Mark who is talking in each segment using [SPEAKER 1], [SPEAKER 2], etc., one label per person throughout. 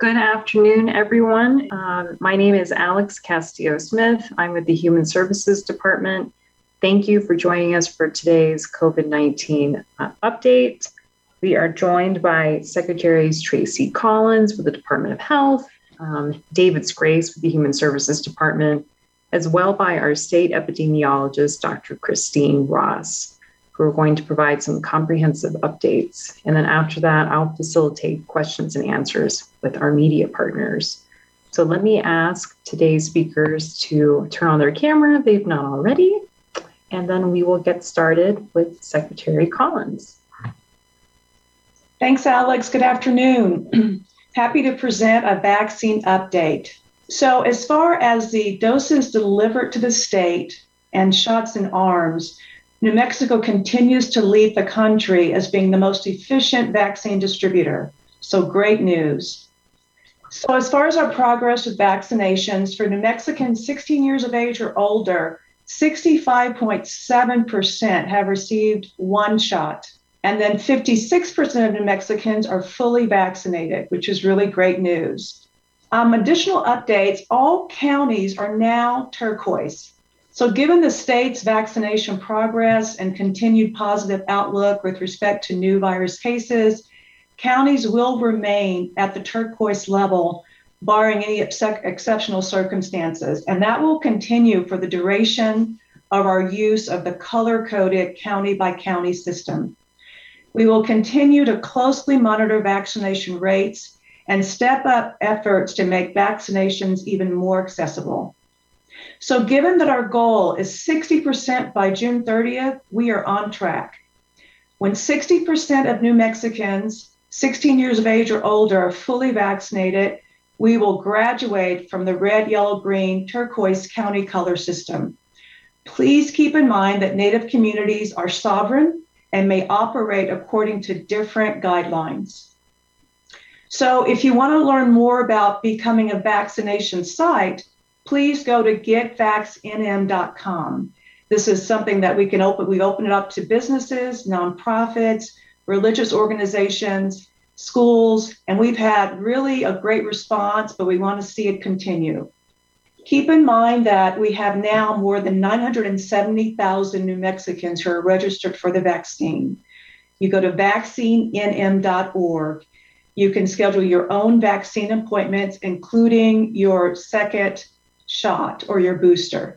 [SPEAKER 1] Good afternoon, everyone. Um, my name is Alex Castillo Smith. I'm with the Human Services Department. Thank you for joining us for today's COVID 19 uh, update. We are joined by Secretaries Tracie Collins with the Department of Health, um, David Scrase with the Human Services Department, as well by our state epidemiologist, Dr. Christine Ross who are going to provide some comprehensive updates. And then after that, I'll facilitate questions and answers with our media partners. So let me ask today's speakers to turn on their camera if they've not already, and then we will get started with Secretary Collins.
[SPEAKER 2] Thanks, Alex. Good afternoon. Happy to present a vaccine update. So, as far as the doses delivered to the state and shots in arms, New Mexico continues to lead the country as being the most efficient vaccine distributor. So, great news. So, as far as our progress with vaccinations for New Mexicans 16 years of age or older, 65.7% have received one shot. And then 56% of New Mexicans are fully vaccinated, which is really great news. Um, additional updates all counties are now turquoise. So, given the state's vaccination progress and continued positive outlook with respect to new virus cases, counties will remain at the turquoise level, barring any ex- exceptional circumstances. And that will continue for the duration of our use of the color coded county by county system. We will continue to closely monitor vaccination rates and step up efforts to make vaccinations even more accessible. So, given that our goal is 60% by June 30th, we are on track. When 60% of New Mexicans 16 years of age or older are fully vaccinated, we will graduate from the red, yellow, green, turquoise county color system. Please keep in mind that Native communities are sovereign and may operate according to different guidelines. So, if you want to learn more about becoming a vaccination site, please go to getvaxnm.com. This is something that we can open. We open it up to businesses, nonprofits, religious organizations, schools, and we've had really a great response, but we want to see it continue. Keep in mind that we have now more than 970,000 New Mexicans who are registered for the vaccine. You go to vaccinenm.org. You can schedule your own vaccine appointments, including your second shot or your booster.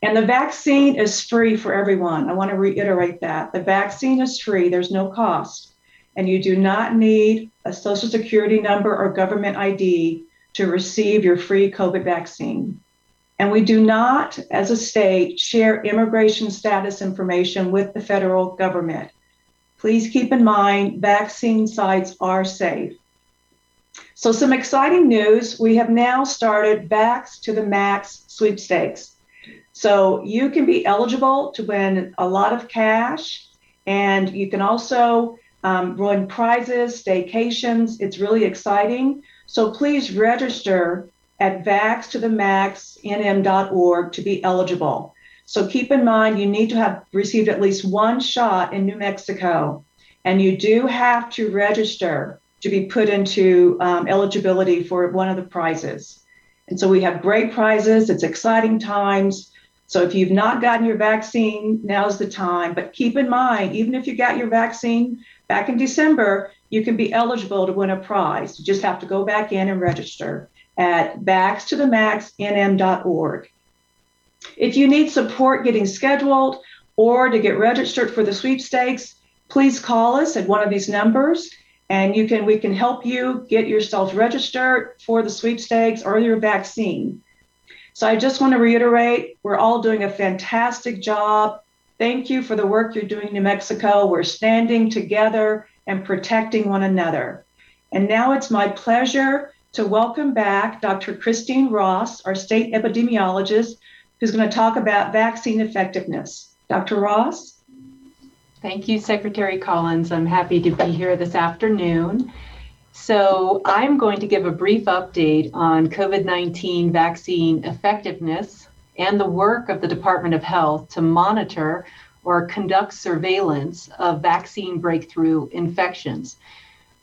[SPEAKER 2] And the vaccine is free for everyone. I want to reiterate that. The vaccine is free, there's no cost. And you do not need a social security number or government ID to receive your free COVID vaccine. And we do not, as a state, share immigration status information with the federal government. Please keep in mind vaccine sites are safe. So, some exciting news we have now started Vax to the Max sweepstakes. So, you can be eligible to win a lot of cash, and you can also um, win prizes, staycations. It's really exciting. So, please register at vaxtothemaxnm.org to be eligible. So, keep in mind you need to have received at least one shot in New Mexico, and you do have to register to be put into um, eligibility for one of the prizes. And so we have great prizes. It's exciting times. So if you've not gotten your vaccine, now's the time. But keep in mind, even if you got your vaccine back in December, you can be eligible to win a prize. You just have to go back in and register at vaxtothemaxnm.org. If you need support getting scheduled or to get registered for the sweepstakes, please call us at one of these numbers and you can we can help you get yourself registered for the sweepstakes or your vaccine. So I just want to reiterate, we're all doing a fantastic job. Thank you for the work you're doing in New Mexico. We're standing together and protecting one another. And now it's my pleasure to welcome back Dr. Christine Ross, our state epidemiologist, who's going to talk about vaccine effectiveness. Dr. Ross?
[SPEAKER 3] Thank you, Secretary Collins. I'm happy to be here this afternoon. So, I'm going to give a brief update on COVID 19 vaccine effectiveness and the work of the Department of Health to monitor or conduct surveillance of vaccine breakthrough infections.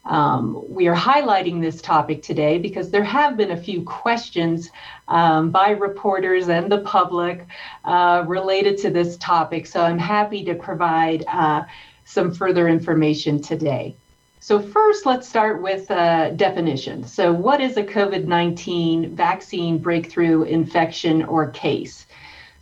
[SPEAKER 3] Um, we are highlighting this topic today because there have been a few questions um, by reporters and the public uh, related to this topic. So I'm happy to provide uh, some further information today. So, first, let's start with a definition. So, what is a COVID 19 vaccine breakthrough infection or case?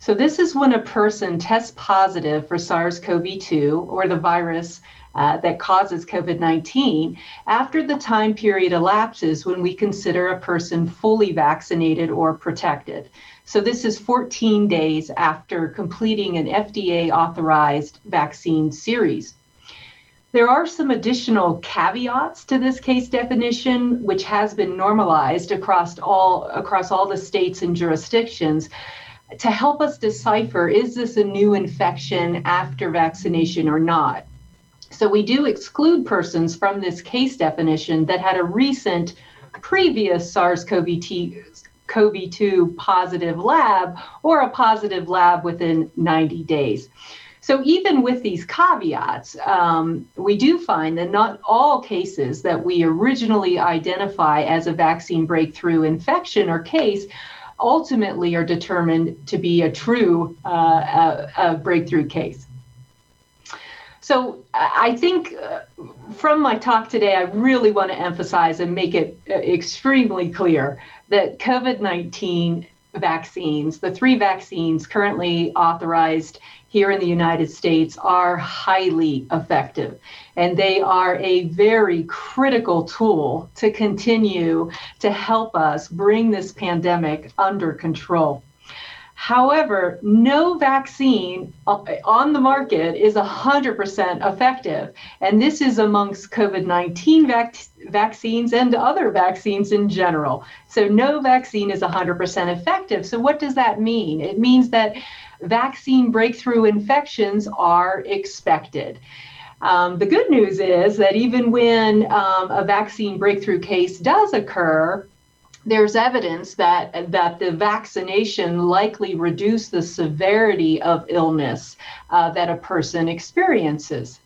[SPEAKER 3] So, this is when a person tests positive for SARS CoV 2 or the virus uh, that causes COVID 19 after the time period elapses when we consider a person fully vaccinated or protected. So, this is 14 days after completing an FDA authorized vaccine series. There are some additional caveats to this case definition, which has been normalized across all across all the states and jurisdictions to help us decipher is this a new infection after vaccination or not. So we do exclude persons from this case definition that had a recent previous SARS-CoV-2 positive lab or a positive lab within 90 days. So even with these caveats, um, we do find that not all cases that we originally identify as a vaccine breakthrough infection or case ultimately are determined to be a true uh, a, a breakthrough case. So I think uh, from my talk today, I really want to emphasize and make it uh, extremely clear that COVID 19 vaccines, the three vaccines currently authorized here in the United States are highly effective. And they are a very critical tool to continue to help us bring this pandemic under control. However, no vaccine on the market is 100% effective. And this is amongst COVID 19 vac- vaccines and other vaccines in general. So, no vaccine is 100% effective. So, what does that mean? It means that vaccine breakthrough infections are expected. Um, the good news is that even when um, a vaccine breakthrough case does occur, there's evidence that that the vaccination likely reduced the severity of illness uh, that a person experiences.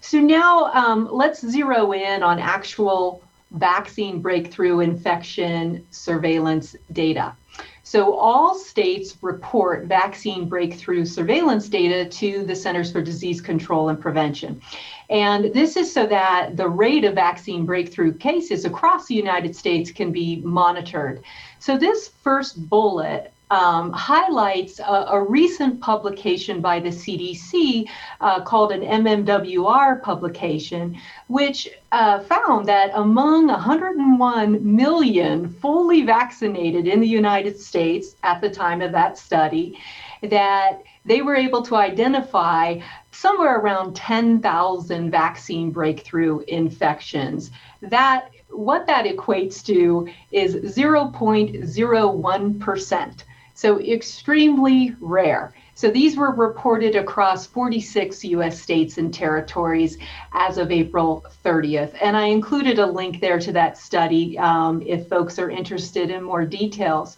[SPEAKER 3] So now um, let's zero in on actual vaccine breakthrough infection surveillance data. So all states report vaccine breakthrough surveillance data to the Centers for Disease Control and Prevention. And this is so that the rate of vaccine breakthrough cases across the United States can be monitored. So this first bullet um, highlights a, a, recent publication by the CDC uh, called an MMWR publication, which uh, found that among 101 million fully vaccinated in the United States at the time of that study, that they were able to identify somewhere around 10,000 vaccine breakthrough infections. That what that equates to is 0.01%. So extremely rare. So these were reported across 46 US states and territories as of April 30th. And I included a link there to that study um, if folks are interested in more details.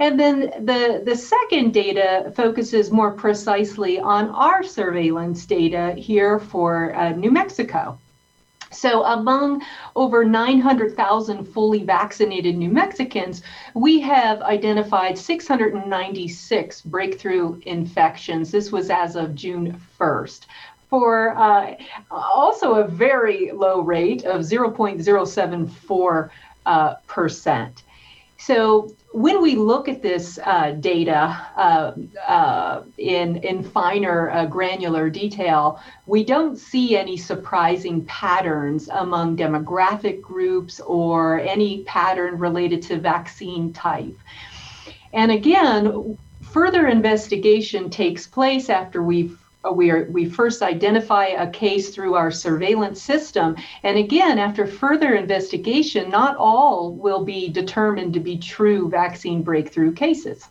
[SPEAKER 3] And then the, the second data focuses more precisely on our surveillance data here for uh, New Mexico. So, among over 900,000 fully vaccinated New Mexicans, we have identified 696 breakthrough infections. This was as of June 1st. For uh, also a very low rate of 0.074 uh, percent. So when we look at this uh, data uh, uh, in, in finer uh, granular detail, we don't see any surprising patterns among demographic groups or any pattern related to vaccine type. And again, further investigation takes place after we've we, are, we first identify a case through our surveillance system. And again, after further investigation, not all will be determined to be true vaccine breakthrough cases.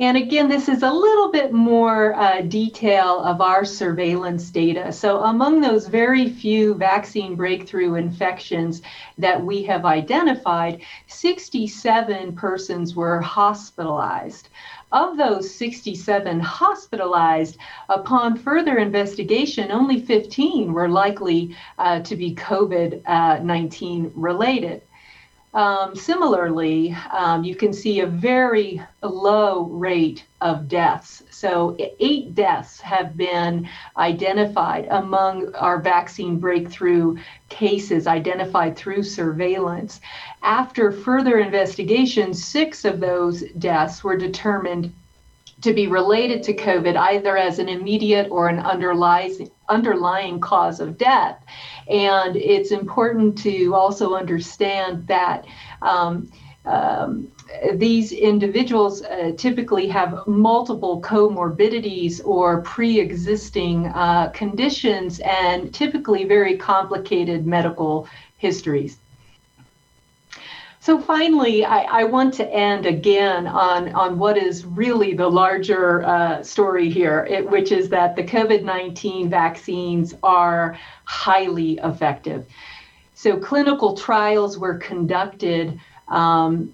[SPEAKER 3] And again, this is a little bit more uh, detail of our surveillance data. So, among those very few vaccine breakthrough infections that we have identified, 67 persons were hospitalized. Of those 67 hospitalized, upon further investigation, only 15 were likely uh, to be COVID uh, 19 related. Um, similarly, um, you can see a very low rate of deaths. So, eight deaths have been identified among our vaccine breakthrough cases identified through surveillance. After further investigation, six of those deaths were determined to be related to COVID either as an immediate or an underlying, underlying cause of death. And it's important to also understand that. Um, um, these individuals uh, typically have multiple comorbidities or pre existing uh, conditions and typically very complicated medical histories. So finally, I, I, want to end again on, on what is really the larger uh, story here, it, which is that the COVID 19 vaccines are highly effective. So clinical trials were conducted um,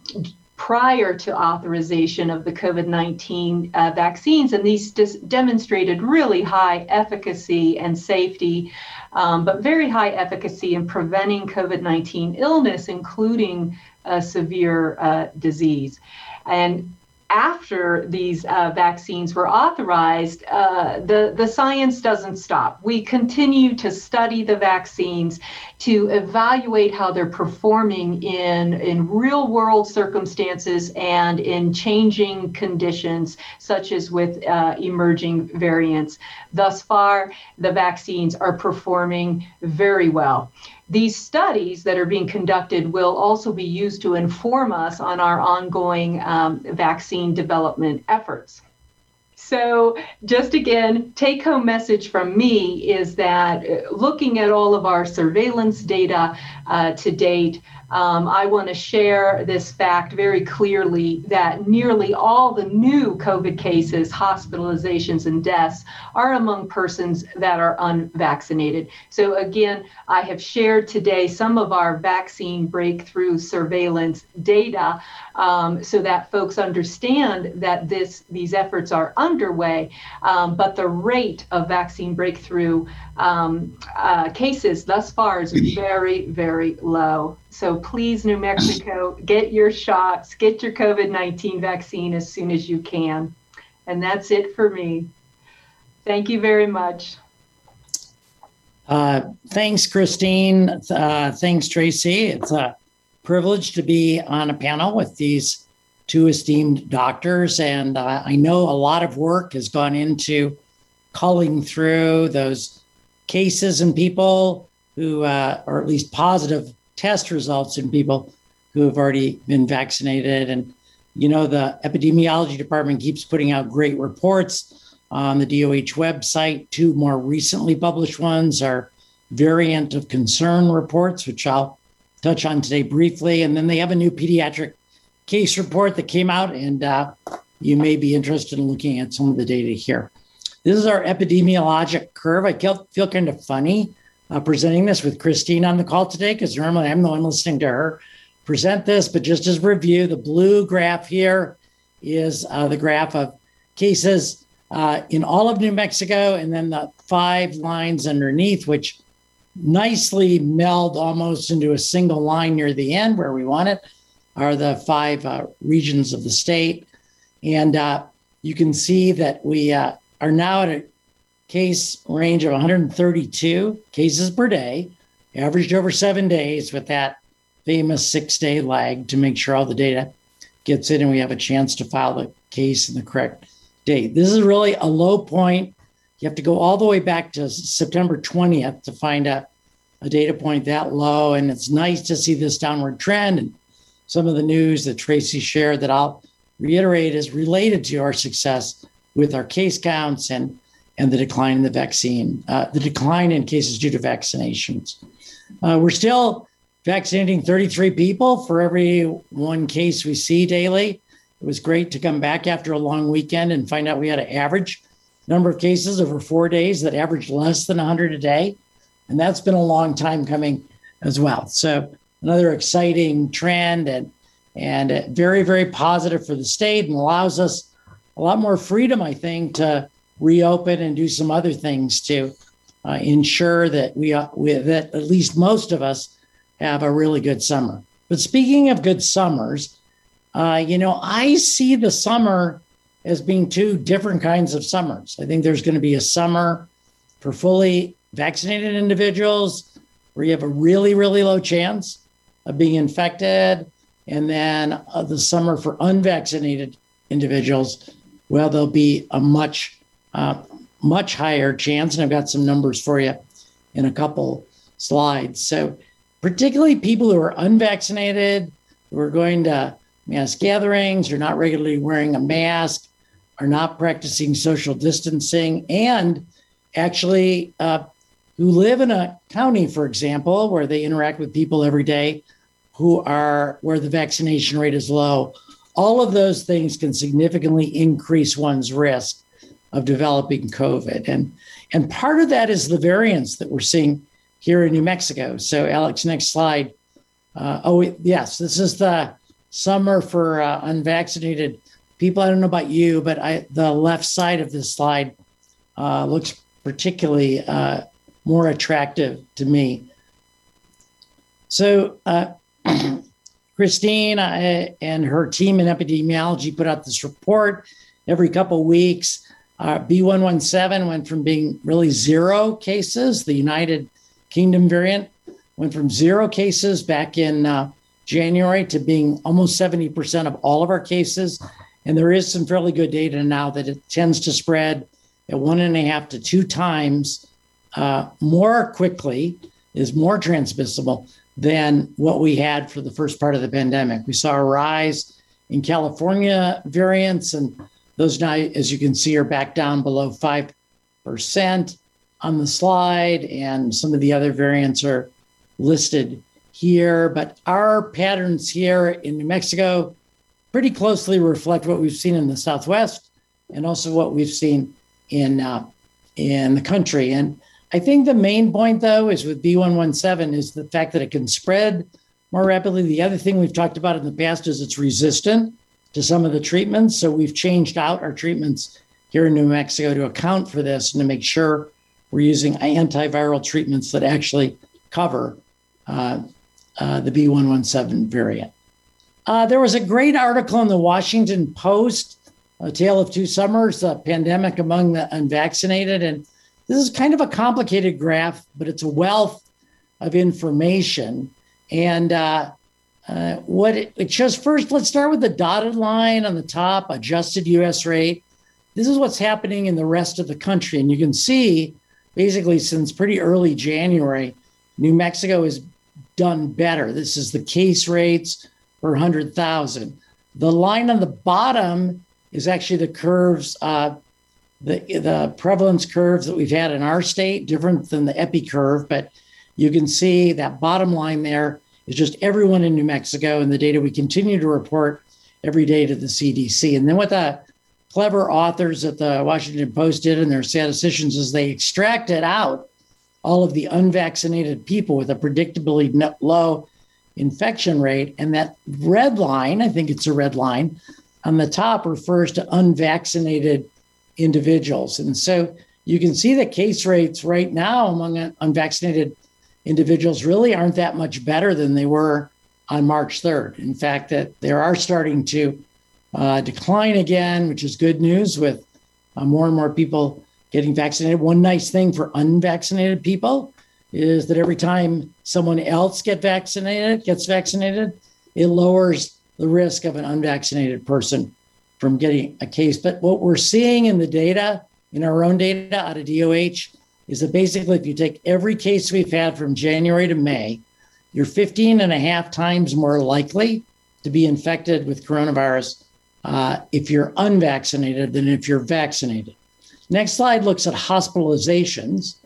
[SPEAKER 3] prior to authorization of the COVID 19 uh, vaccines, and these dis- demonstrated really high efficacy and safety, um, but very high efficacy in preventing COVID 19 illness, including a severe uh, disease. And after these uh, vaccines were authorized, uh, the, the science doesn't stop. We continue to study the vaccines to evaluate how they're performing in, in real world circumstances and in changing conditions, such as with uh, emerging variants. Thus far, the vaccines are performing very well. These studies that are being conducted will also be used to inform us on our ongoing um, vaccine development efforts. So, just again, take home message from me is that uh, looking at all of our surveillance data uh, to date, um, I want to share this fact very clearly that nearly all the new COVID cases, hospitalizations, and deaths are among persons that are unvaccinated. So, again, I have shared today some of our vaccine breakthrough surveillance data um, so that folks understand that this these efforts are underway. Um, but the rate of vaccine breakthrough um, uh, cases thus far is very, very low. So please, New Mexico, get your shots, get your COVID 19 vaccine as soon as you can. And that's it for me. Thank you very much.
[SPEAKER 4] Uh, thanks, Christine. Uh, thanks, Tracie. It's a privilege to be on a panel with these two esteemed doctors. And uh, I know a lot of work has gone into culling through those cases and people who, uh, or at least positive test results in people who have already been vaccinated. And, you know, the epidemiology department keeps putting out great reports on the DOH website. Two more recently published ones are variant of concern reports, which I'll touch on today briefly. And then they have a new pediatric case report that came out, and uh, you may be interested in looking at some of the data here. This is our epidemiologic curve. I feel, feel kind of funny uh, presenting this with Christine on the call today because normally I'm the one listening to her present this. But just as review, the blue graph here is uh, the graph of cases uh, in all of New Mexico, and then the five lines underneath, which nicely meld almost into a single line near the end where we want it, are the five uh, regions of the state. And uh, you can see that we uh, are now at a case range of 132 cases per day, averaged over seven days with that famous six day lag to make sure all the data gets in and we have a chance to file the case in the correct date. This is really a low point. You have to go all the way back to September 20th to find a, a data point that low. And it's nice to see this downward trend. And some of the news that Tracie shared that I'll reiterate is related to our success with our case counts and and the decline in the vaccine, uh, the decline in cases due to vaccinations. Uh, we're still vaccinating 33 people for every one case we see daily. It was great to come back after a long weekend and find out we had an average number of cases over four days that averaged less than 100 a day. And that's been a long time coming as well. So, another exciting trend and, and very, very positive for the state and allows us a lot more freedom, I think, to reopen and do some other things to uh, ensure that we, uh, we, that at least most of us have a really good summer. But speaking of good summers, uh, you know, I see the summer as being two different kinds of summers. I think there's going to be a summer for fully vaccinated individuals where you have a really, really low chance of being infected. And then uh, the summer for unvaccinated individuals, well, there'll be a much, uh, much higher chance. And I've got some numbers for you in a couple slides. So, particularly people who are unvaccinated, who are going to mass gatherings, are not regularly wearing a mask, are not practicing social distancing, and actually uh, who live in a county, for example, where they interact with people every day who are where the vaccination rate is low. All of those things can significantly increase one's risk of developing COVID. And, and part of that is the variants that we're seeing here in New Mexico. So, Alex, next slide. Uh, oh, yes, this is the summer for uh, unvaccinated people. I don't know about you, but I, the left side of this slide uh, looks particularly uh, more attractive to me. So, uh, Christine uh, and her team in epidemiology put out this report every couple weeks. Uh, B117 went from being really zero cases, the United Kingdom variant went from zero cases back in uh, January to being almost 70% of all of our cases. And there is some fairly good data now that it tends to spread at one and a half to two times uh, more quickly, is more transmissible than what we had for the first part of the pandemic. We saw a rise in California variants, and those now, as you can see, are back down below 5% on the slide, and some of the other variants are listed here. But our patterns here in New Mexico pretty closely reflect what we've seen in the Southwest and also what we've seen in uh, in the country. And I think the main point, though, is with B117 is the fact that it can spread more rapidly. The other thing we've talked about in the past is it's resistant to some of the treatments. So we've changed out our treatments here in New Mexico to account for this and to make sure we're using antiviral treatments that actually cover uh, uh, the B117 variant. Uh, there was a great article in the Washington Post, A Tale of Two Summers, the pandemic among the unvaccinated. And this is kind of a complicated graph, but it's a wealth of information. And uh, what it, it shows first, let's start with the dotted line on the top, adjusted US rate. This is what's happening in the rest of the country. And you can see basically since pretty early January, New Mexico has done better. This is the case rates per 100,000. The line on the bottom is actually the curves, uh, the, the prevalence curves that we've had in our state, different than the epi curve, but you can see that bottom line there is just everyone in New Mexico and the data we continue to report every day to the CDC. And then what the clever authors at the Washington Post did in their statisticians is they extracted out all of the unvaccinated people with a predictably low infection rate. And that red line, I think it's a red line, on the top refers to unvaccinated individuals. And so you can see the case rates right now among unvaccinated individuals really aren't that much better than they were on March 3rd. In fact, that they are starting to uh, decline again, which is good news with uh, more and more people getting vaccinated. One nice thing for unvaccinated people is that every time someone else get vaccinated, gets vaccinated, it lowers the risk of an unvaccinated person from getting a case. But what we're seeing in the data, in our own data out of DOH, is that basically if you take every case we've had from January to May, you're 15 and a half times more likely to be infected with coronavirus uh, if you're unvaccinated than if you're vaccinated. Next slide looks at hospitalizations.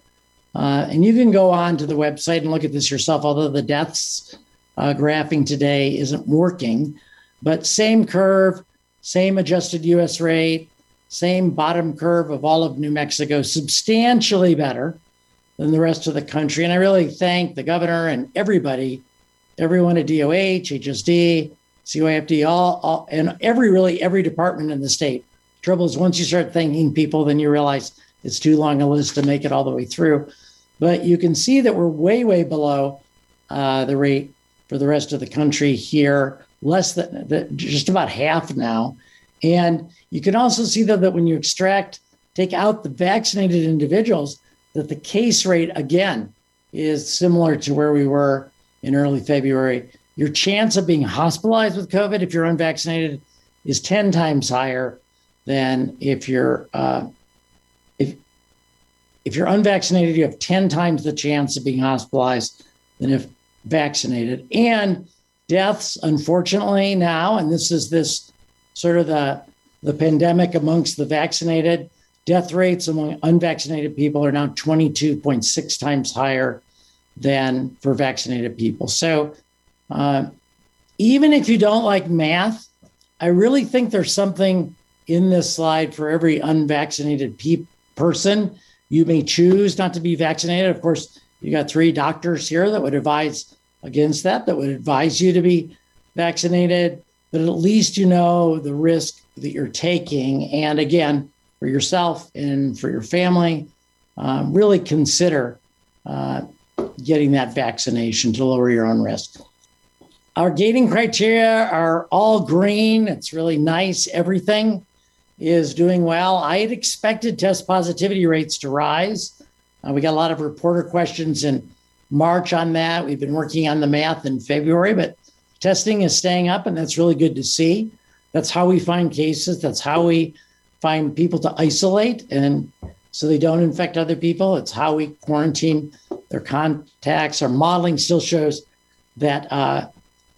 [SPEAKER 4] Uh, and you can go on to the website and look at this yourself, although the deaths uh, graphing today isn't working. But same curve, same adjusted US rate, same bottom curve of all of New Mexico, substantially better than the rest of the country. And I really thank the governor and everybody, everyone at DOH, HSD, CYFD, all, all and every really every department in the state. Trouble is once you start thanking people, then you realize it's too long a list to make it all the way through. But you can see that we're way, way below uh, the rate for the rest of the country here, less than the, just about half now. And you can also see though that when you extract, take out the vaccinated individuals, that the case rate again is similar to where we were in early February. Your chance of being hospitalized with COVID if you're unvaccinated is 10 times higher than if you're uh, if if you're unvaccinated, you have 10 times the chance of being hospitalized than if vaccinated. And deaths, unfortunately, now, and this is this sort of the the pandemic amongst the vaccinated, death rates among unvaccinated people are now 22.6 times higher than for vaccinated people. So uh, even if you don't like math, I really think there's something in this slide for every unvaccinated pe- person. You may choose not to be vaccinated. Of course, you got three doctors here that would advise against that, that would advise you to be vaccinated, but at least you know the risk that you're taking. And again, for yourself and for your family, um, really consider uh, getting that vaccination to lower your own risk. Our gating criteria are all green. It's really nice. Everything is doing well. I had expected test positivity rates to rise. Uh, we got a lot of reporter questions in March on that. We've been working on the math in February, but testing is staying up, and that's really good to see. That's how we find cases. That's how we find people to isolate and so they don't infect other people. It's how we quarantine their contacts. Our modeling still shows that uh,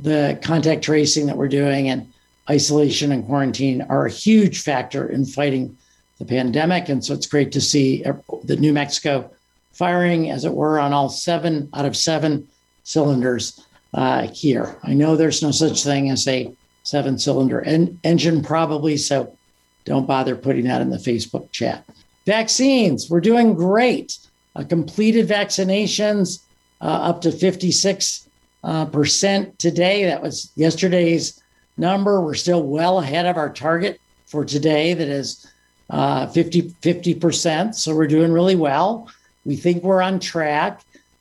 [SPEAKER 4] the contact tracing that we're doing and isolation and quarantine are a huge factor in fighting the pandemic. And so it's great to see the New Mexico firing, as it were, on all seven out of seven cylinders uh, here. I know there's no such thing as a seven cylinder en- engine, probably. So don't bother putting that in the Facebook chat. Vaccines, we're doing great. Uh, completed vaccinations uh, up to 56 uh, percent today. That was yesterday's number. We're still well ahead of our target for today, that is uh, 50 percent. So we're doing really well. We think we're on track.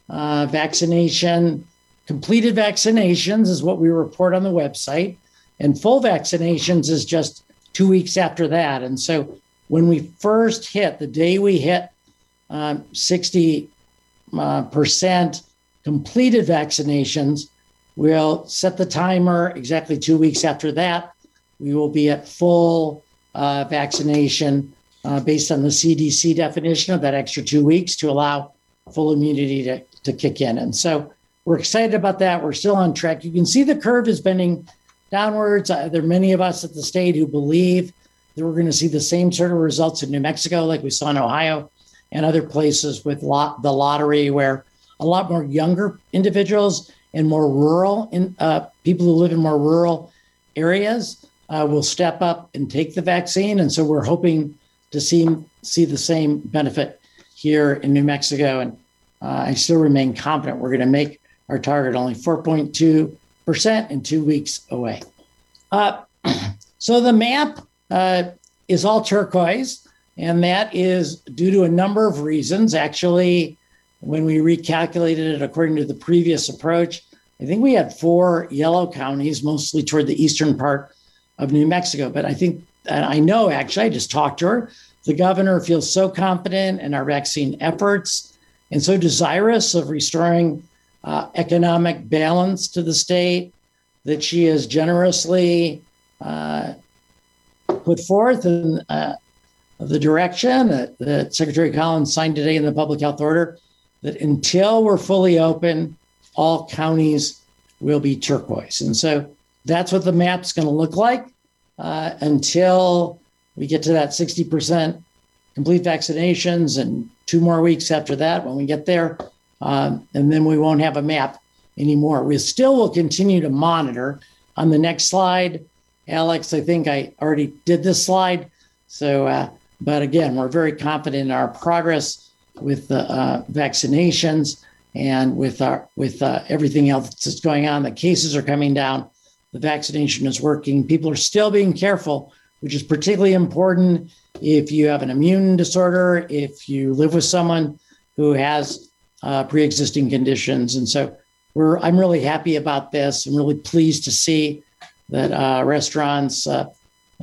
[SPEAKER 4] Uh, vaccination, completed vaccinations is what we report on the website, and full vaccinations is just two weeks after that. And so when we first hit, the day we hit um, 60 uh, percent completed vaccinations, we'll set the timer exactly two weeks after that. We will be at full uh, vaccination uh, based on the CDC definition of that extra two weeks to allow full immunity to, to kick in. And so we're excited about that. We're still on track. You can see the curve is bending downwards. Uh, there are many of us at the state who believe that we're going to see the same sort of results in New Mexico, like we saw in Ohio and other places with lot, the lottery, where a lot more younger individuals and more rural in, uh, people who live in more rural areas uh, will step up and take the vaccine. And so we're hoping to see see the same benefit here in New Mexico. And uh, I still remain confident we're going to make our target only 4.2 percent in two weeks away. Uh, so the map uh, is all turquoise, and that is due to a number of reasons. Actually, when we recalculated it according to the previous approach, I think we had four yellow counties, mostly toward the eastern part of New Mexico. But I think, I know actually, I just talked to her. The governor feels so confident in our vaccine efforts and so desirous of restoring uh, economic balance to the state that she has generously uh, put forth in uh, the direction that, that Secretary Collins signed today in the public health order that until we're fully open, all counties will be turquoise. And so that's what the map's going to look like uh, until we get to that 60% complete vaccinations and two more weeks after that when we get there. Um, and then we won't have a map anymore. We still will continue to monitor on the next slide Alex, I think I already did this slide. So, uh, but again, we're very confident in our progress with the uh, vaccinations and with our with uh, everything else that's going on. The cases are coming down. The vaccination is working. People are still being careful, which is particularly important if you have an immune disorder, if you live with someone who has uh, pre-existing conditions, and so we're. I'm really happy about this. I'm really pleased to see that uh, restaurants uh,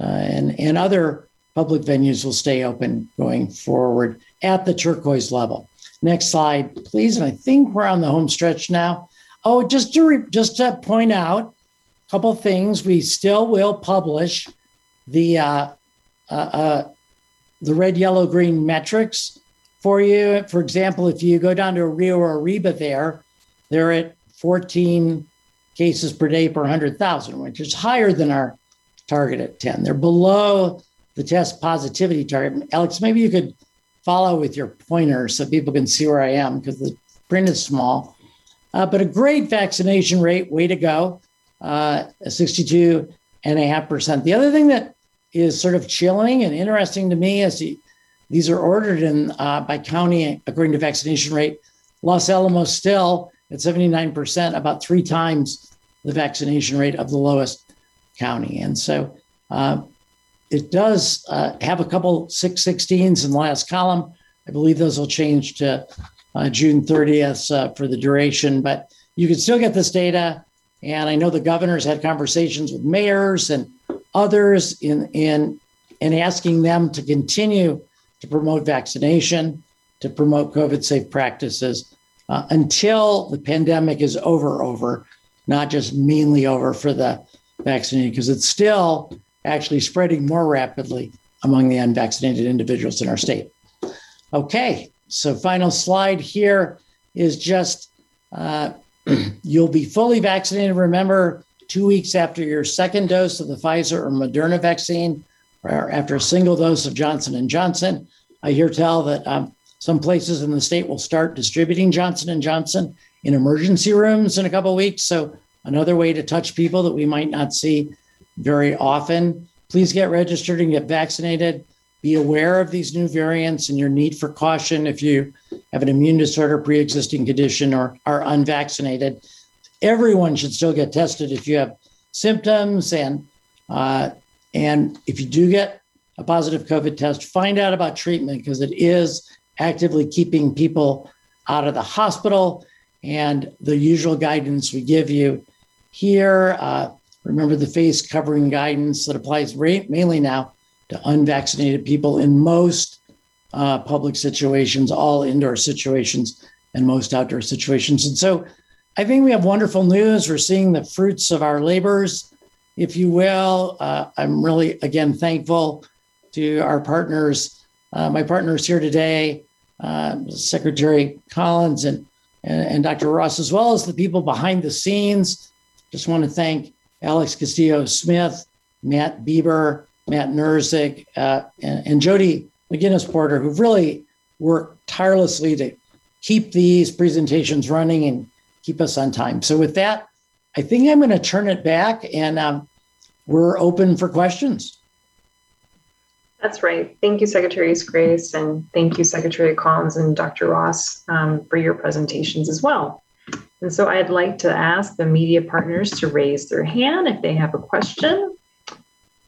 [SPEAKER 4] uh, and and other public venues will stay open going forward at the turquoise level. Next slide, please. And I think we're on the home stretch now. Oh, just to re- just to point out a couple things, we still will publish the uh, uh, the red, yellow, green metrics for you. For example, if you go down to Rio or Arriba, there, they're at 14 cases per day per 100,000, which is higher than our target at 10. They're below the test positivity target. Alex, maybe you could follow with your pointer so people can see where I am because the print is small. Uh, but a great vaccination rate, way to go, uh, 62.5%. The other thing that is sort of chilling and interesting to me is the, these are ordered in uh, by county according to vaccination rate. Los Alamos still at 79%, about three times the vaccination rate of the lowest county. And so uh, it does uh, have a couple 616s in the last column. I believe those will change to uh, June 30th uh, for the duration, but you can still get this data. And I know the governor's had conversations with mayors and others in, in, in asking them to continue to promote vaccination, to promote COVID safe practices uh, until the pandemic is over, over, not just mainly over for the vaccinated, because it's still actually spreading more rapidly among the unvaccinated individuals in our state. Okay, so final slide here is just uh, you'll be fully vaccinated. Remember, two weeks after your second dose of the Pfizer or Moderna vaccine, after a single dose of Johnson and Johnson. I hear tell that um, some places in the state will start distributing Johnson and Johnson in emergency rooms in a couple weeks. So another way to touch people that we might not see very often. Please get registered and get vaccinated. Be aware of these new variants and your need for caution if you have an immune disorder, pre existing condition, or are unvaccinated. Everyone should still get tested if you have symptoms and uh, and if you do get a positive COVID test, find out about treatment because it is actively keeping people out of the hospital. And the usual guidance we give you here uh, Remember the face covering guidance that applies mainly now to unvaccinated people in most uh, public situations, all indoor situations, and most outdoor situations. And so I think we have wonderful news. We're seeing the fruits of our labors, if you will. Uh, I'm really, again, thankful to our partners, uh, my partners here today, uh, Secretary Collins and, and, and Dr. Ross, as well as the people behind the scenes. Just want to thank Alex Castillo Smith, Matt Bieber, Matt Nerzik, uh, and, and Jodi McGinnis Porter, who've really worked tirelessly to keep these presentations running and keep us on time. So, with that, I think I'm going to turn it back and um, we're open for questions.
[SPEAKER 1] That's right. Thank you, Secretary Scrase, and thank you, Secretary Collins and Dr. Ross, um, for your presentations as well. And so I'd like to ask the media partners to raise their hand if they have a question.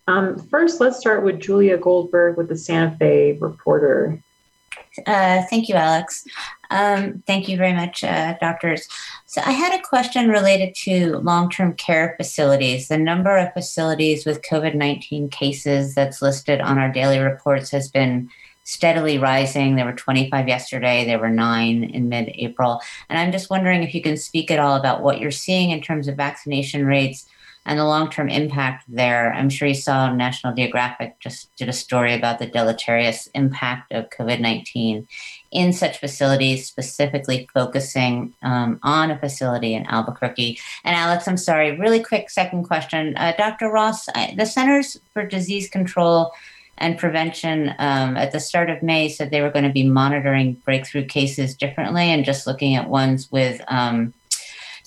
[SPEAKER 1] Um, first, let's start with Julia Goldberg with the Santa Fe Reporter.
[SPEAKER 5] Uh, thank you, Alex. Um, thank you very much, uh, doctors. So, I had a question related to long term care facilities. The number of facilities with COVID 19 cases that's listed on our daily reports has been steadily rising. There were 25 yesterday, there were nine in mid April. And I'm just wondering if you can speak at all about what you're seeing in terms of vaccination rates and the long term impact there. I'm sure you saw National Geographic just did a story about the deleterious impact of COVID 19 in such facilities, specifically focusing um, on a facility in Albuquerque. And Alex, I'm sorry, really quick second question. Uh, Dr. Ross, the Centers for Disease Control and prevention um, at the start of May said they were going to be monitoring breakthrough cases differently and just looking at ones with um,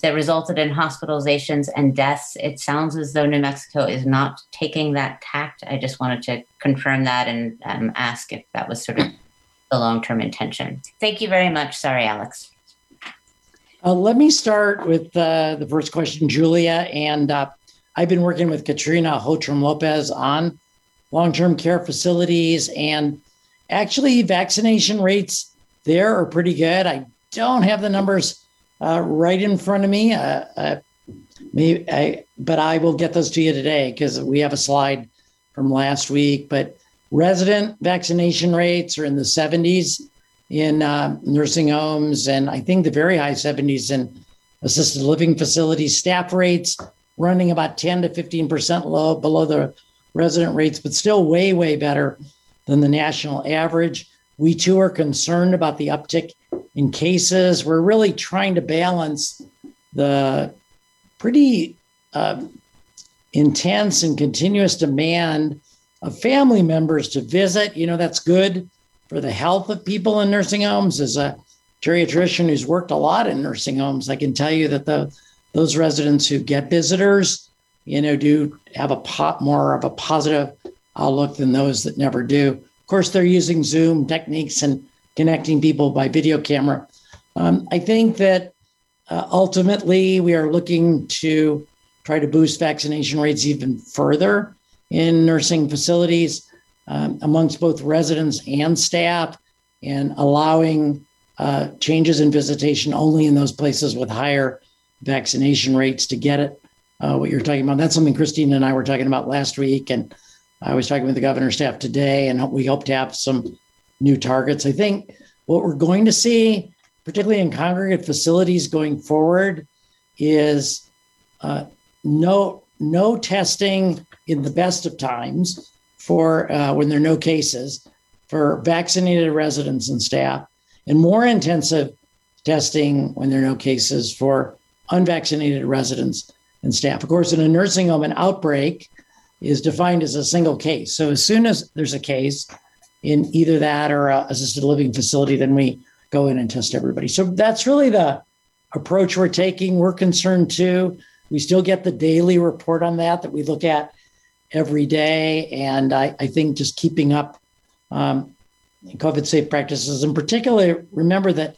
[SPEAKER 5] that resulted in hospitalizations and deaths. It sounds as though New Mexico is not taking that tact. I just wanted to confirm that and um, ask if that was sort of the long term intention. Thank you very much. Sorry, Alex.
[SPEAKER 4] Uh, let me start with uh, the first question, Julia. And uh, I've been working with Katrina Hotrum Lopez on long term care facilities. And actually, vaccination rates there are pretty good. I don't have the numbers uh, right in front of me. Uh, uh, maybe I, but I will get those to you today because we have a slide from last week. But resident vaccination rates are in the 70s in uh, nursing homes, and I think the very high 70s in assisted living facilities. Staff rates running about 10 to 15% low below the resident rates, but still way, way better than the national average. We too are concerned about the uptick in cases. We're really trying to balance the pretty uh, intense and continuous demand of family members to visit. You know, that's good for the health of people in nursing homes. As a geriatrician who's worked a lot in nursing homes, I can tell you that the those residents who get visitors, you know, do have a pot more of a positive outlook than those that never do. Of course, they're using Zoom techniques and connecting people by video camera. Um, I think that uh, ultimately we are looking to try to boost vaccination rates even further in nursing facilities um, amongst both residents and staff and allowing uh, changes in visitation only in those places with higher vaccination rates to get it. Uh, what you're talking about, that's something Christine and I were talking about last week. And I was talking with the governor's staff today, and we hope to have some new targets. I think what we're going to see, particularly in congregate facilities going forward, is uh, no no testing in the best of times for uh, when there are no cases for vaccinated residents and staff, and more intensive testing when there are no cases for unvaccinated residents and staff. Of course, in a nursing home, an outbreak is defined as a single case. So as soon as there's a case in either that or a assisted living facility, then we go in and test everybody. So that's really the approach we're taking. We're concerned too. We still get the daily report on that that we look at every day. And I, I think just keeping up um, COVID safe practices, in particular, remember that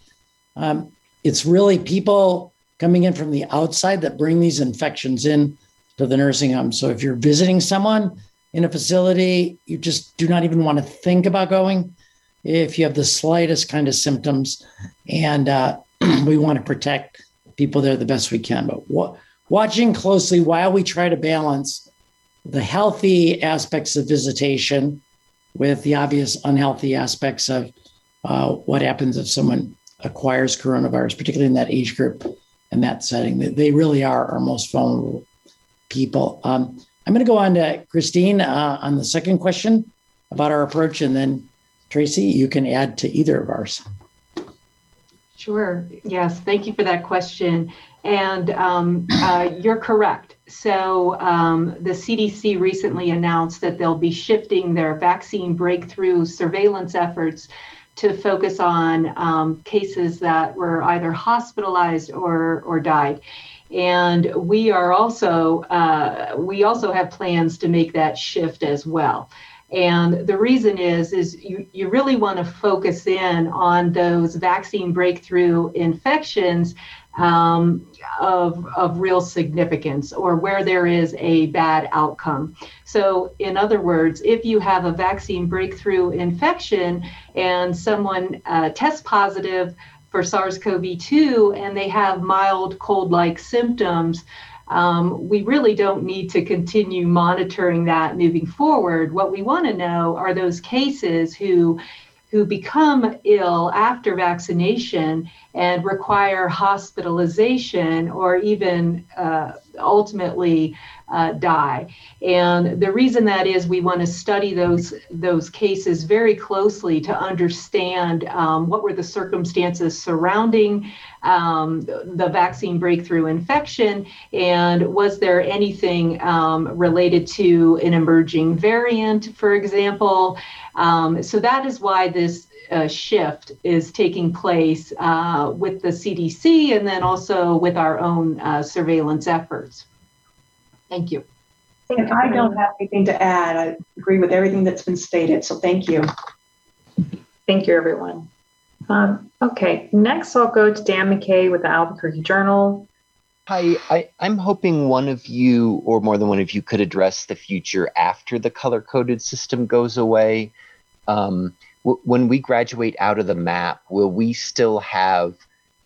[SPEAKER 4] um, it's really people coming in from the outside that bring these infections in to the nursing home. So if you're visiting someone in a facility, you just do not even want to think about going if you have the slightest kind of symptoms. And uh, we want to protect people there the best we can. But w- watching closely while we try to balance the healthy aspects of visitation with the obvious unhealthy aspects of uh, what happens if someone acquires coronavirus, particularly in that age group and that setting. They really are our most vulnerable people. Um, I'm going to go on to Christine uh, on the second question about our approach, and then Tracie, you can add to either of ours.
[SPEAKER 3] Sure. Yes. Thank you for that question. And um, uh, you're correct. So um, the CDC recently announced that they'll be shifting their vaccine breakthrough surveillance efforts to focus on um, cases that were either hospitalized or or died and we are also uh, we also have plans to make that shift as well and the reason is is you, you really want to focus in on those vaccine breakthrough infections um, of, of real significance or where there is a bad outcome. So, in other words, if you have a vaccine breakthrough infection and someone uh, tests positive for SARS CoV 2 and they have mild cold like symptoms, um, we really don't need to continue monitoring that moving forward. What we want to know are those cases who who become ill after vaccination and require hospitalization or even uh, ultimately uh, die. And the reason that is we want to study those those cases very closely to understand um, what were the circumstances surrounding um, the vaccine breakthrough infection and was there anything um, related to an emerging variant, for example. Um, so that is why this uh, shift is taking place uh, with the CDC and then also with our own uh, surveillance efforts. Thank you.
[SPEAKER 2] And I don't have anything to add. I agree with everything that's been stated. So thank you.
[SPEAKER 1] Thank you, everyone. Um, okay, next I'll go to Dan McKay with the Albuquerque Journal.
[SPEAKER 6] Hi, I, am hoping one of you or more than one of you could address the future after the color coded system goes away. Um, w- when we graduate out of the map, will we still have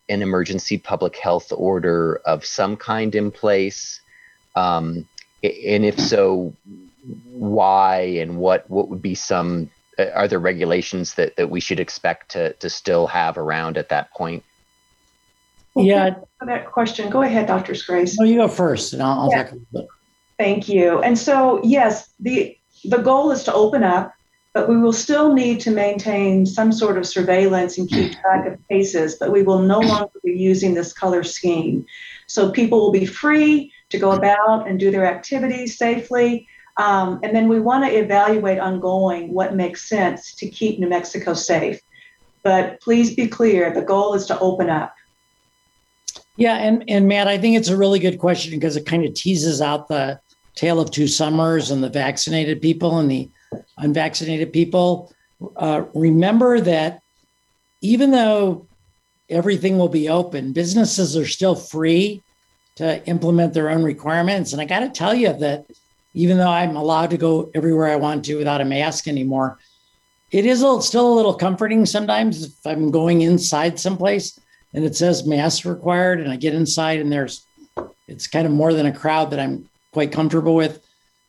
[SPEAKER 6] an emergency public health order of some kind in place? Um, and if so, why and what what would be some uh, are there regulations that, that we should expect to, to still have around at that point?
[SPEAKER 4] yeah.
[SPEAKER 2] That question, go ahead, Dr. Scrase.
[SPEAKER 4] No, you go first, and I'll, I'll
[SPEAKER 2] Yeah.
[SPEAKER 4] talk a little bit.
[SPEAKER 2] Thank you. And so, yes, the the goal is to open up, but we will still need to maintain some sort of surveillance and keep track of cases, but we will no longer be using this color scheme. So people will be free to go about and do their activities safely. Um, and then we want to evaluate ongoing what makes sense to keep New Mexico safe. But please be clear the goal is to open up.
[SPEAKER 4] Yeah, and and Matt, I think it's a really good question because it kind of teases out the tale of two summers and the vaccinated people and the unvaccinated people. Uh, remember that even though everything will be open, businesses are still free to implement their own requirements. And I got to tell you that even though I'm allowed to go everywhere I want to without a mask anymore, it is still a little comforting sometimes if I'm going inside someplace and it says mask required and I get inside and there's it's kind of more than a crowd that I'm quite comfortable with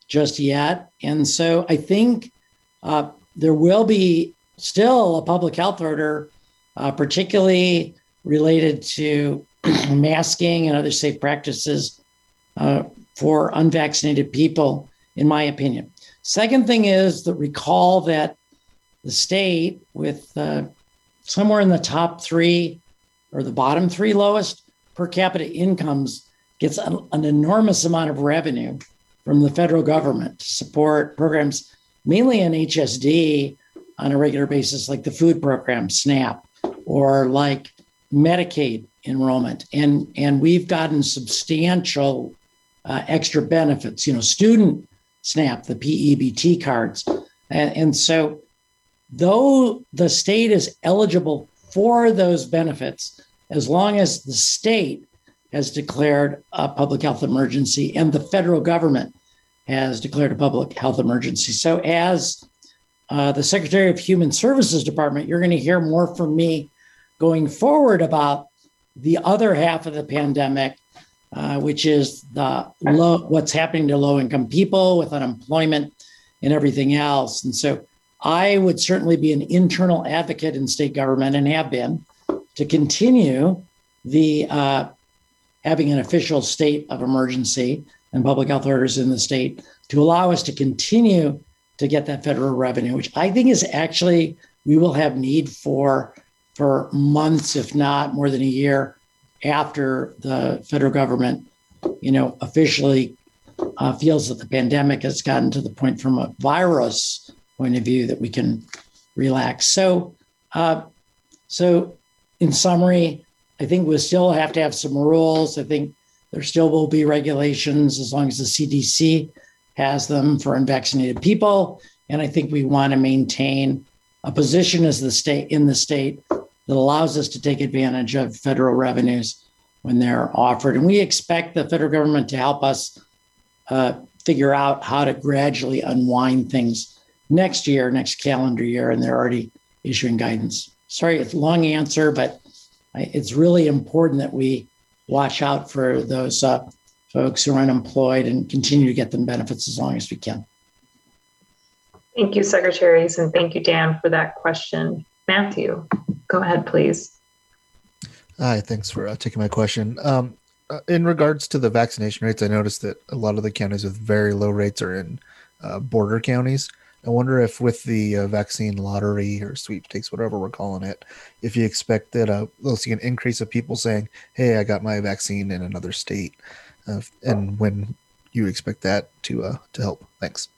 [SPEAKER 4] just yet. And so I think uh, there will be still a public health order, uh, particularly related to masking and other safe practices uh, for unvaccinated people, in my opinion. Second thing is that recall that the state, with uh, somewhere in the top three or the bottom three lowest per capita incomes, gets an, an enormous amount of revenue from the federal government to support programs mainly in HSD on a regular basis, like the food program, SNAP, or like Medicaid enrollment. And, and we've gotten substantial uh, extra benefits, you know, student SNAP, the PEBT cards. And, and so, though the state is eligible for those benefits, as long as the state has declared a public health emergency and the federal government has declared a public health emergency. So, as uh, the Secretary of Human Services Department, you're going to hear more from me going forward about the other half of the pandemic, uh, which is the low, what's happening to low income people with unemployment and everything else. And so, I would certainly be an internal advocate in state government and have been to continue the uh, having an official state of emergency and public health orders in the state to allow us to continue to get that federal revenue, which I think is actually we will have need for for months, if not more than a year, after the federal government, you know, officially uh, feels that the pandemic has gotten to the point from a virus point of view that we can relax. So, uh, so in summary, I think we'll still have to have some rules. I think there still will be regulations as long as the CDC has them for unvaccinated people. And I think we want to maintain a position as the state in the state that allows us to take advantage of federal revenues when they're offered. And we expect the federal government to help us uh, figure out how to gradually unwind things next year, next calendar year. And they're already issuing guidance. Sorry, it's a long answer, but it's really important that we watch out for those uh, folks who are unemployed and continue to get them benefits as long as we can.
[SPEAKER 1] Thank you, secretaries, and thank you, Dan, for that question. Matthew, go ahead, please.
[SPEAKER 7] Hi, thanks for uh, taking my question. Um, uh, in regards to the vaccination rates, I noticed that a lot of the counties with very low rates are in uh, border counties. I wonder if, with the uh, vaccine lottery or sweepstakes, whatever we're calling it, if you expect that uh, we'll see an increase of people saying, "Hey, I got my vaccine in another state," uh, and when you expect that to uh, to help. Thanks.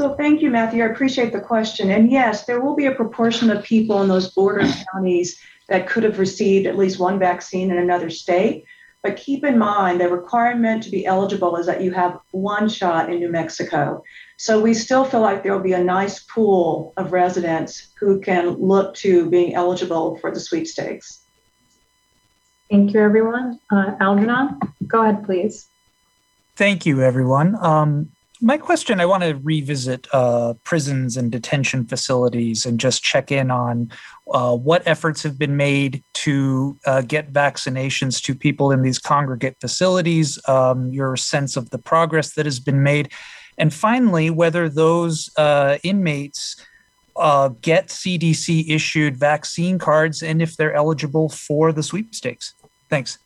[SPEAKER 2] So thank you, Matthew. I appreciate the question. And yes, there will be a proportion of people in those border counties that could have received at least one vaccine in another state. But keep in mind, the requirement to be eligible is that you have one shot in New Mexico. So we still feel like there will be a nice pool of residents who can look to being eligible for the sweepstakes.
[SPEAKER 1] Thank you, everyone. Uh, Algernon, go ahead, please.
[SPEAKER 8] Thank you, everyone. Um, my question I want to revisit uh, prisons and detention facilities and just check in on uh, what efforts have been made to uh, get vaccinations to people in these congregate facilities, um, your sense of the progress that has been made, and finally, whether those uh, inmates uh, get CDC issued vaccine cards and if they're eligible for the sweepstakes. Thanks.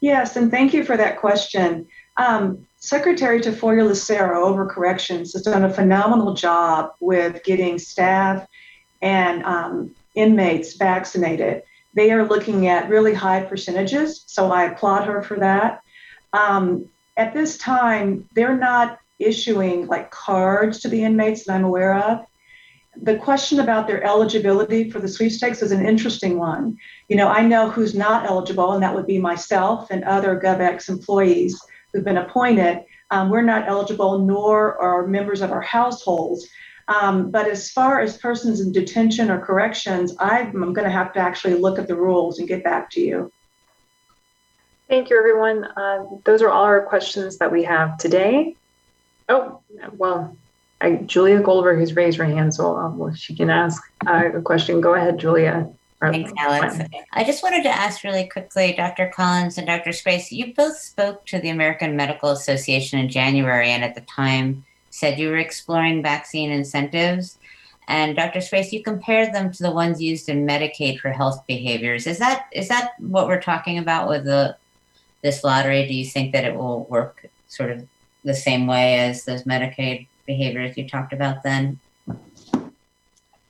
[SPEAKER 2] Yes, and thank you for that question. Um, Secretary Tafoya Lucero over corrections has done a phenomenal job with getting staff and um, inmates vaccinated. They are looking at really high percentages, so I applaud her for that. Um, at this time, they're not issuing like cards to the inmates that I'm aware of. The question about their eligibility for the sweepstakes is an interesting one. You know, I know who's not eligible, and that would be myself and other GovX employees who've been appointed, um, we're not eligible, nor are members of our households. Um, but as far as persons in detention or corrections, I'm, I'm going to have to actually look at the rules and get back to you.
[SPEAKER 1] Thank you, everyone. Uh, those are all our questions that we have today. Oh, well, I, Julia Goldberg has raised her hand, so um, well, she can ask uh, a question. Go ahead, Julia.
[SPEAKER 5] Thanks, Alex. I just wanted to ask really quickly, Dr. Collins and Dr. Scrase, you both spoke to the American Medical Association in January and at the time said you were exploring vaccine incentives. And Dr. Scrase, you compared them to the ones used in Medicaid for health behaviors. Is that is that what we're talking about with the this lottery? Do you think that it will work sort of the same way as those Medicaid behaviors you talked about then?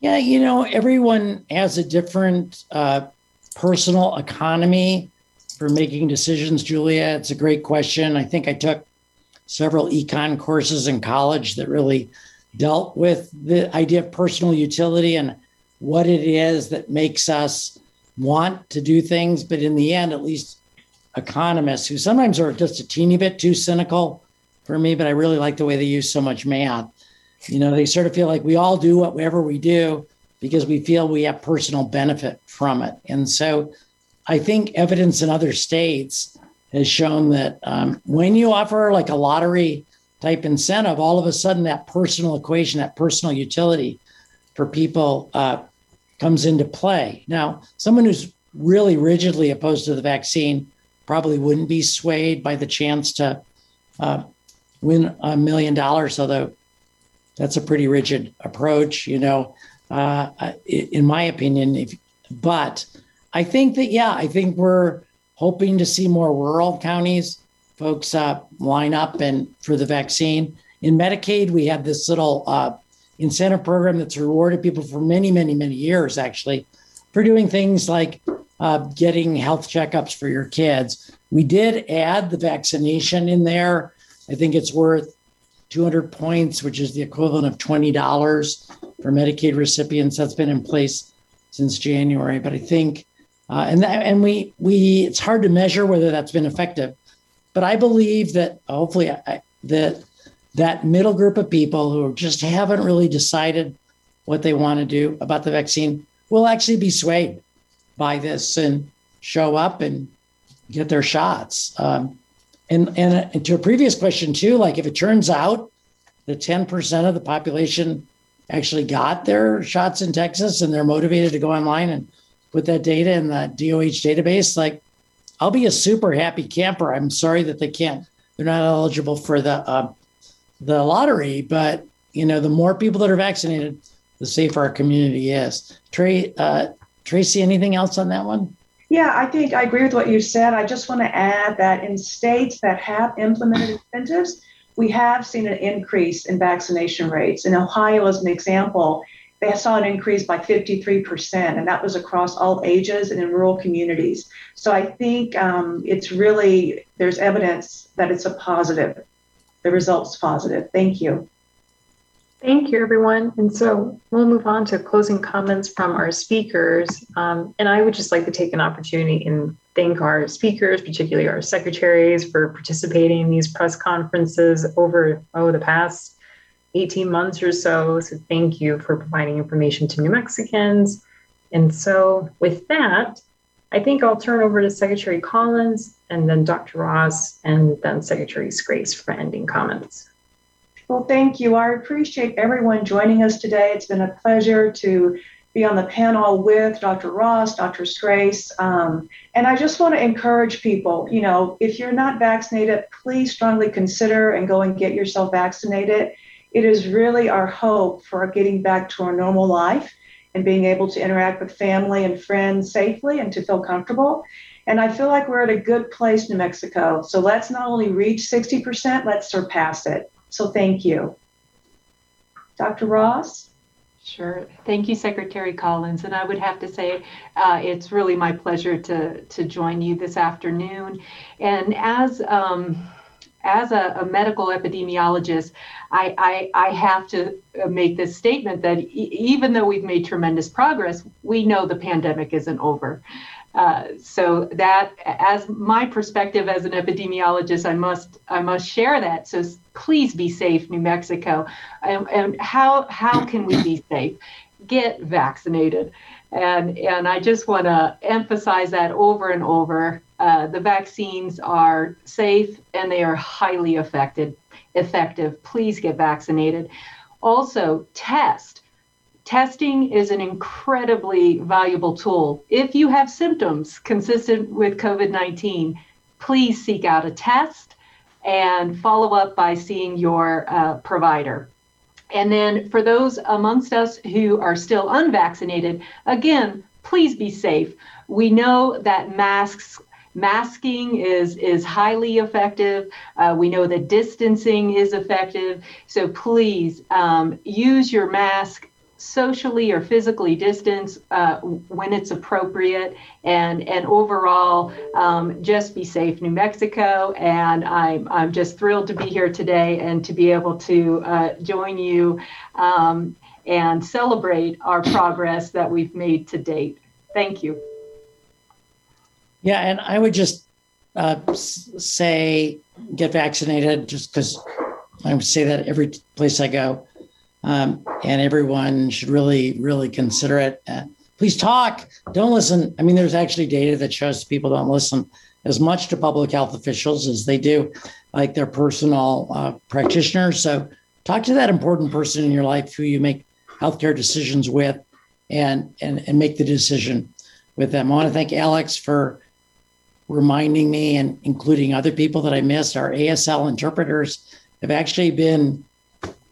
[SPEAKER 4] Yeah, you know, everyone has a different uh, personal economy for making decisions, Julia. It's a great question. I think I took several econ courses in college that really dealt with the idea of personal utility and what it is that makes us want to do things. But in the end, at least economists who sometimes are just a teeny bit too cynical for me, but I really like the way they use so much math you know, they sort of feel like we all do whatever we do because we feel we have personal benefit from it. And so I think evidence in other states has shown that um, when you offer like a lottery type incentive, all of a sudden that personal equation, that personal utility for people uh, comes into play. Now, someone who's really rigidly opposed to the vaccine probably wouldn't be swayed by the chance to uh, win a million dollars, although that's a pretty rigid approach, you know, uh, in my opinion. If, but I think that, yeah, I think we're hoping to see more rural counties folks uh, line up and for the vaccine. In Medicaid, we have this little uh, incentive program that's rewarded people for many, many, many years, actually, for doing things like uh, getting health checkups for your kids. We did add the vaccination in there. I think it's worth 200 points, which is the equivalent of $20 for Medicaid recipients. That's been in place since January. But I think, uh, and that, and we we it's hard to measure whether that's been effective. But I believe that hopefully I, that that middle group of people who just haven't really decided what they want to do about the vaccine will actually be swayed by this and show up and get their shots. Um, and, and, and to a previous question too, like if it turns out that 10% of the population actually got their shots in Texas and they're motivated to go online and put that data in the DOH database, like I'll be a super happy camper. I'm sorry that they can't, they're not eligible for the uh, the lottery, but you know, the more people that are vaccinated, the safer our community is. Trey, uh, Tracie, anything else on that one?
[SPEAKER 2] Yeah, I think I agree with what you said. I just want to add that in states that have implemented incentives, we have seen an increase in vaccination rates. In Ohio, as an example, they saw an increase by 53%, and that was across all ages and in rural communities. So I think um, it's really, there's evidence that it's a positive. The result's positive. Thank you.
[SPEAKER 1] Thank you, everyone. And so we'll move on to closing comments from our speakers. Um, and I would just like to take an opportunity and thank our speakers, particularly our secretaries, for participating in these press conferences over oh the past 18 months or so. So thank you for providing information to New Mexicans. And so with that, I think I'll turn over to Secretary Collins and then Dr. Ross and then Secretary Scrase for ending comments.
[SPEAKER 2] Well, thank you. I appreciate everyone joining us today. It's been a pleasure to be on the panel with Dr. Ross, Dr. Scrase. Um, and I just want to encourage people, you know, if you're not vaccinated, please strongly consider and go and get yourself vaccinated. It is really our hope for getting back to our normal life and being able to interact with family and friends safely and to feel comfortable. And I feel like we're at a good place, New Mexico. So let's not only reach 60%, let's surpass it. So thank you. Dr. Ross?
[SPEAKER 3] Sure. Thank you, Secretary Collins. And I would have to say uh, it's really my pleasure to, to join you this afternoon. And as um, as a, a, medical epidemiologist, I, I, I, have to make this statement that e- even though we've made tremendous progress, we know the pandemic isn't over. Uh, so that, as my perspective as an epidemiologist, I must I must share that. So please be safe, New Mexico. And, and how how can we be safe? Get vaccinated. And and I just want to emphasize that over and over. Uh, the vaccines are safe and they are highly effective. Effective. Please get vaccinated. Also, test testing is an incredibly valuable tool. If you have symptoms consistent with COVID 19, please seek out a test and follow up by seeing your uh, provider. And then for those amongst us who are still unvaccinated, again, please be safe. We know that masks masking is is highly effective. Uh, we know that distancing is effective. So please um, use your mask socially or physically distance uh, when it's appropriate. And and overall um, just be safe new mexico. And I'm, I'm just thrilled to be here today and to be able to uh, join you um, and celebrate our progress that we've made to date. Thank you.
[SPEAKER 4] Yeah and i would just uh, say get vaccinated just because i would say that every place i go um, and everyone should really, really consider it. Uh, please talk. Don't listen. I mean, there's actually data that shows people don't listen as much to public health officials as they do, like their personal uh, practitioners. So talk to that important person in your life who you make healthcare decisions with, and and and make the decision with them. I want to thank Alex for reminding me and including other people that I missed. Our ASL interpreters have actually been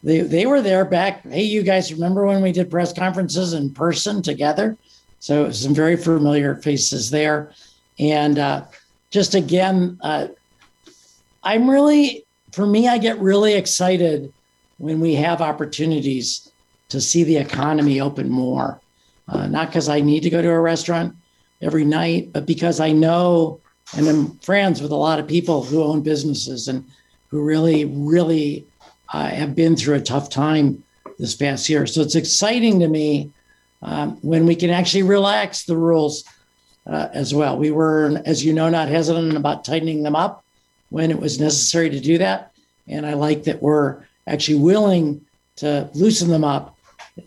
[SPEAKER 4] they they were there back. Hey, you guys remember when we did press conferences in person together? So some very familiar faces there, and uh, just again, uh, I'm really for me, I get really excited when we have opportunities to see the economy open more. Uh, not because I need to go to a restaurant every night, but because I know and I'm friends with a lot of people who own businesses and who really, really uh, have been through a tough time this past year. So it's exciting to me um, when we can actually relax the rules uh, as well. We were, as you know, not hesitant about tightening them up when it was necessary to do that. And I like that we're actually willing to loosen them up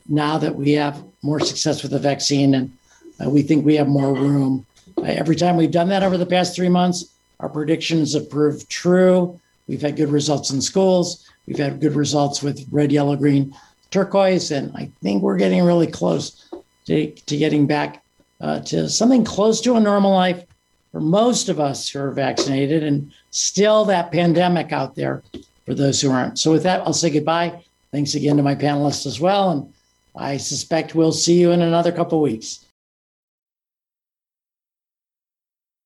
[SPEAKER 4] now that we have more success with the vaccine and uh, we think we have more room. Uh, every time we've done that over the past three months, our predictions have proved true. We've had good results in schools. We've had good results with red, yellow, green, turquoise, and I think we're getting really close to, to getting back uh, to something close to a normal life for most of us who are vaccinated, and still that pandemic out there for those who aren't. So, with that, I'll say goodbye. Thanks again to my panelists as well, and I suspect we'll see you in another couple weeks.